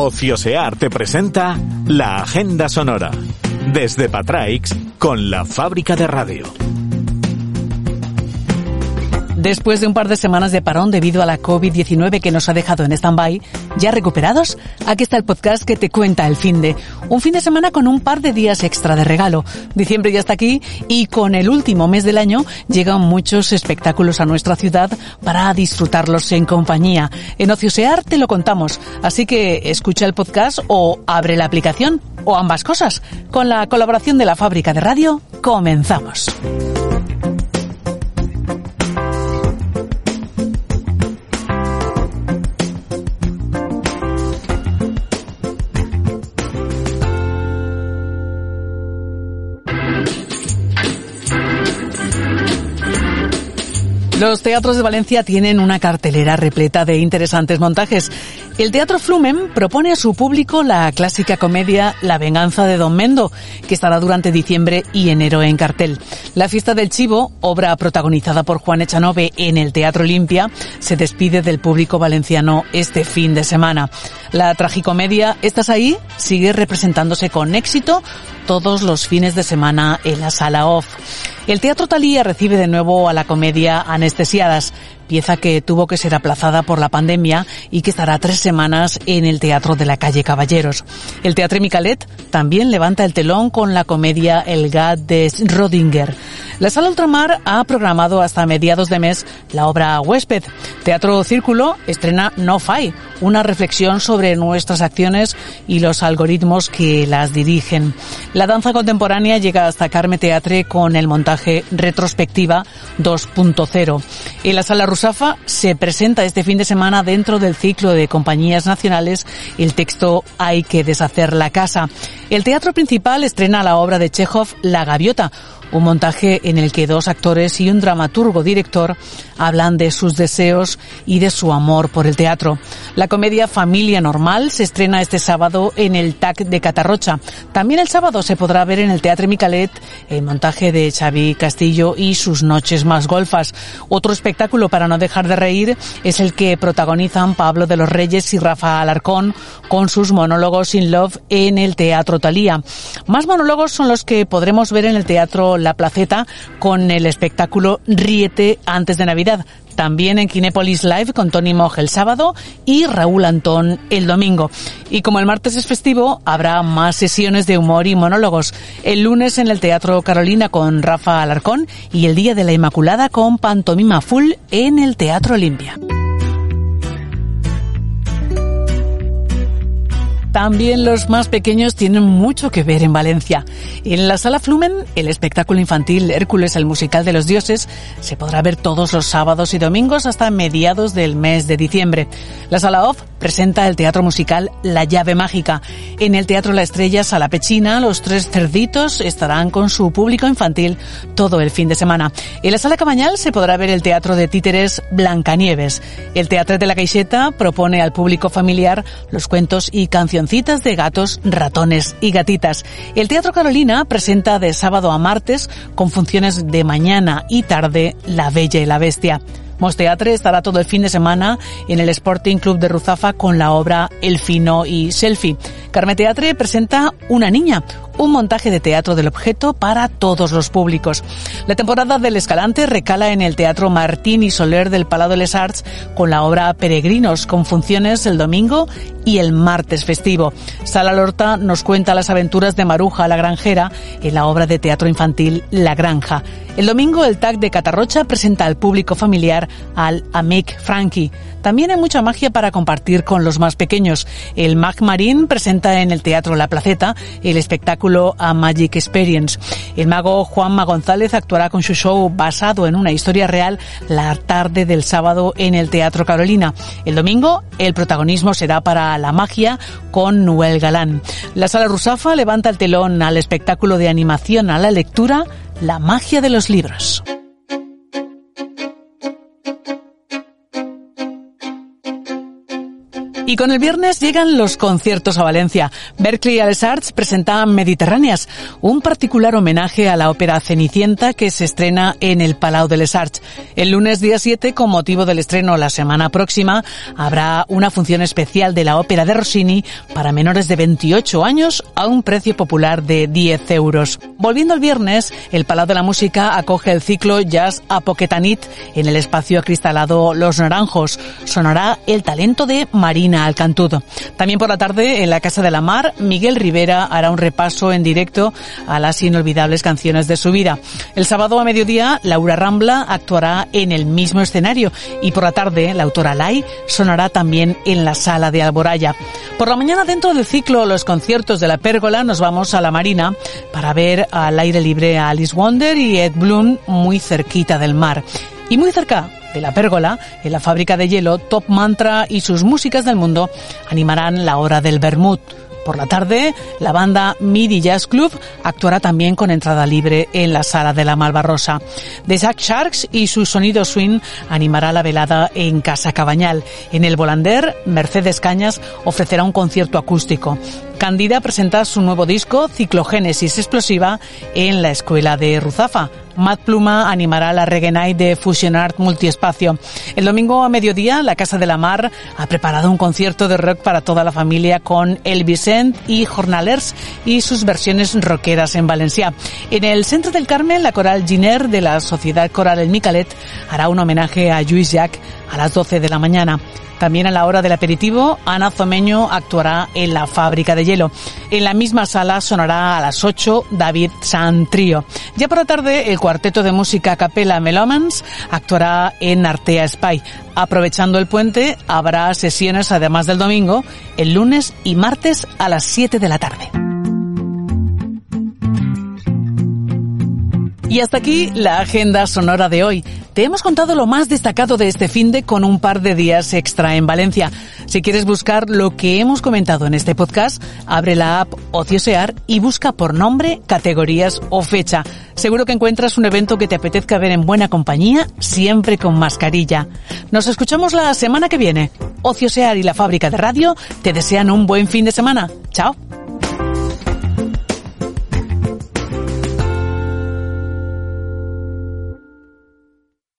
Ociosear te presenta la Agenda Sonora. Desde Patraix con la fábrica de radio. Después de un par de semanas de parón debido a la COVID-19 que nos ha dejado en stand-by, ¿ya recuperados? Aquí está el podcast que te cuenta el fin de. Un fin de semana con un par de días extra de regalo. Diciembre ya está aquí y con el último mes del año llegan muchos espectáculos a nuestra ciudad para disfrutarlos en compañía. En Ociosear te lo contamos, así que escucha el podcast o abre la aplicación o ambas cosas. Con la colaboración de la fábrica de radio, comenzamos. Los teatros de Valencia tienen una cartelera repleta de interesantes montajes. El Teatro Flumen propone a su público la clásica comedia La venganza de Don Mendo, que estará durante diciembre y enero en cartel. La fiesta del Chivo, obra protagonizada por Juan Echanove en el Teatro Olimpia, se despide del público valenciano este fin de semana. La tragicomedia Estás ahí sigue representándose con éxito todos los fines de semana en la sala off. El Teatro Talía recibe de nuevo a la comedia Anestesiadas, pieza que tuvo que ser aplazada por la pandemia y que estará tres semanas en el Teatro de la Calle Caballeros. El Teatro Micalet también levanta el telón con la comedia El Gad de Rodinger. La Sala Ultramar ha programado hasta mediados de mes la obra Huésped. Teatro Círculo estrena No Fai, una reflexión sobre nuestras acciones y los algoritmos que las dirigen. La danza contemporánea llega hasta Carme Teatre con el montaje Retrospectiva 2.0. En la Sala Rusafa se presenta este fin de semana dentro del ciclo de compañías nacionales el texto Hay que deshacer la casa. El teatro principal estrena la obra de Chekhov La Gaviota, un montaje en el que dos actores y un dramaturgo director hablan de sus deseos y de su amor por el teatro. La comedia Familia Normal se estrena este sábado en el TAC de Catarrocha. También el sábado se podrá ver en el Teatro Micalet el montaje de Xavi Castillo y sus noches más golfas. Otro espectáculo para no dejar de reír es el que protagonizan Pablo de los Reyes y Rafa Alarcón con sus monólogos in love en el Teatro Más monólogos son los que podremos ver en el Teatro La Placeta con el espectáculo Riete antes de Navidad. También en Kinépolis Live con Tony Moj el sábado y Raúl Antón el domingo. Y como el martes es festivo, habrá más sesiones de humor y monólogos. El lunes en el Teatro Carolina con Rafa Alarcón y el Día de la Inmaculada con Pantomima Full en el Teatro Olimpia. También los más pequeños tienen mucho que ver en Valencia. En la Sala Flumen, el espectáculo infantil Hércules, el musical de los dioses, se podrá ver todos los sábados y domingos hasta mediados del mes de diciembre. La Sala Off presenta el teatro musical La llave mágica. En el Teatro La Estrella Sala Pechina, los tres cerditos estarán con su público infantil todo el fin de semana. En la Sala Cabañal se podrá ver el teatro de títeres Blancanieves. El Teatro de la Caixeta propone al público familiar los cuentos y cancioncitas de gatos, ratones y gatitas. El Teatro Carolina presenta de sábado a martes, con funciones de mañana y tarde, La Bella y la Bestia. Mosteatre estará todo el fin de semana en el Sporting Club de Ruzafa con la obra El Fino y Selfie. Carme Teatre presenta Una Niña, un montaje de teatro del objeto para todos los públicos. La temporada del Escalante recala en el Teatro Martín y Soler del Palau de les Arts con la obra Peregrinos, con funciones el domingo y el martes festivo. Sala Lorta nos cuenta las aventuras de Maruja la Granjera en la obra de teatro infantil La Granja. El domingo el TAC de Catarrocha presenta al público familiar al Amic Frankie. También hay mucha magia para compartir con los más pequeños. El Mag Marín presenta en el Teatro La Placeta el espectáculo A Magic Experience. El mago Juanma González actuará con su show basado en una historia real la tarde del sábado en el Teatro Carolina. El domingo el protagonismo será para la magia con Noel Galán. La Sala Rusafa levanta el telón al espectáculo de animación a la lectura la magia de los libros. Y con el viernes llegan los conciertos a Valencia. Berkeley Les Arts presenta Mediterráneas, un particular homenaje a la ópera Cenicienta que se estrena en el Palau de Les Arts. El lunes día 7, con motivo del estreno la semana próxima, habrá una función especial de la ópera de Rossini para menores de 28 años a un precio popular de 10 euros. Volviendo al viernes, el Palau de la Música acoge el ciclo Jazz Apoquetanit en el espacio acristalado Los Naranjos. Sonará el talento de Marina Alcantudo. También por la tarde, en la Casa de la Mar, Miguel Rivera hará un repaso en directo a las inolvidables canciones de su vida. El sábado a mediodía, Laura Rambla actuará en el mismo escenario y por la tarde, la autora Lai sonará también en la sala de Alboraya. Por la mañana, dentro del ciclo Los conciertos de la Pérgola, nos vamos a la Marina para ver al aire libre a Alice Wonder y Ed Bloom muy cerquita del mar. Y muy cerca de la pérgola, en la fábrica de hielo, Top Mantra y sus músicas del mundo animarán la hora del Bermud. Por la tarde, la banda Midi Jazz Club actuará también con entrada libre en la sala de la Malvarrosa. The Jack Sharks y su sonido swing animará la velada en Casa Cabañal. En el Volander, Mercedes Cañas ofrecerá un concierto acústico. Candida presenta su nuevo disco, Ciclogénesis Explosiva, en la Escuela de Ruzafa. Matt Pluma animará la Reggae Night de Fusion Art Multiespacio. El domingo a mediodía, la Casa de la Mar ha preparado un concierto de rock para toda la familia con El Vicent y Jornalers y sus versiones rockeras en Valencia. En el centro del Carmen, la coral Giner de la Sociedad Coral El Micalet hará un homenaje a Luis Jack a las 12 de la mañana. También a la hora del aperitivo, Ana Zomeño actuará en la fábrica de hielo. En la misma sala sonará a las 8 David Santrío. Ya por la tarde, el cuarteto de música Capella Melomans actuará en Artea Spy. Aprovechando el puente, habrá sesiones además del domingo, el lunes y martes a las 7 de la tarde. Y hasta aquí la agenda sonora de hoy. Te hemos contado lo más destacado de este fin de con un par de días extra en Valencia. Si quieres buscar lo que hemos comentado en este podcast, abre la app Ociosear y busca por nombre, categorías o fecha. Seguro que encuentras un evento que te apetezca ver en buena compañía, siempre con mascarilla. Nos escuchamos la semana que viene. Ociosear y la fábrica de radio te desean un buen fin de semana. Chao.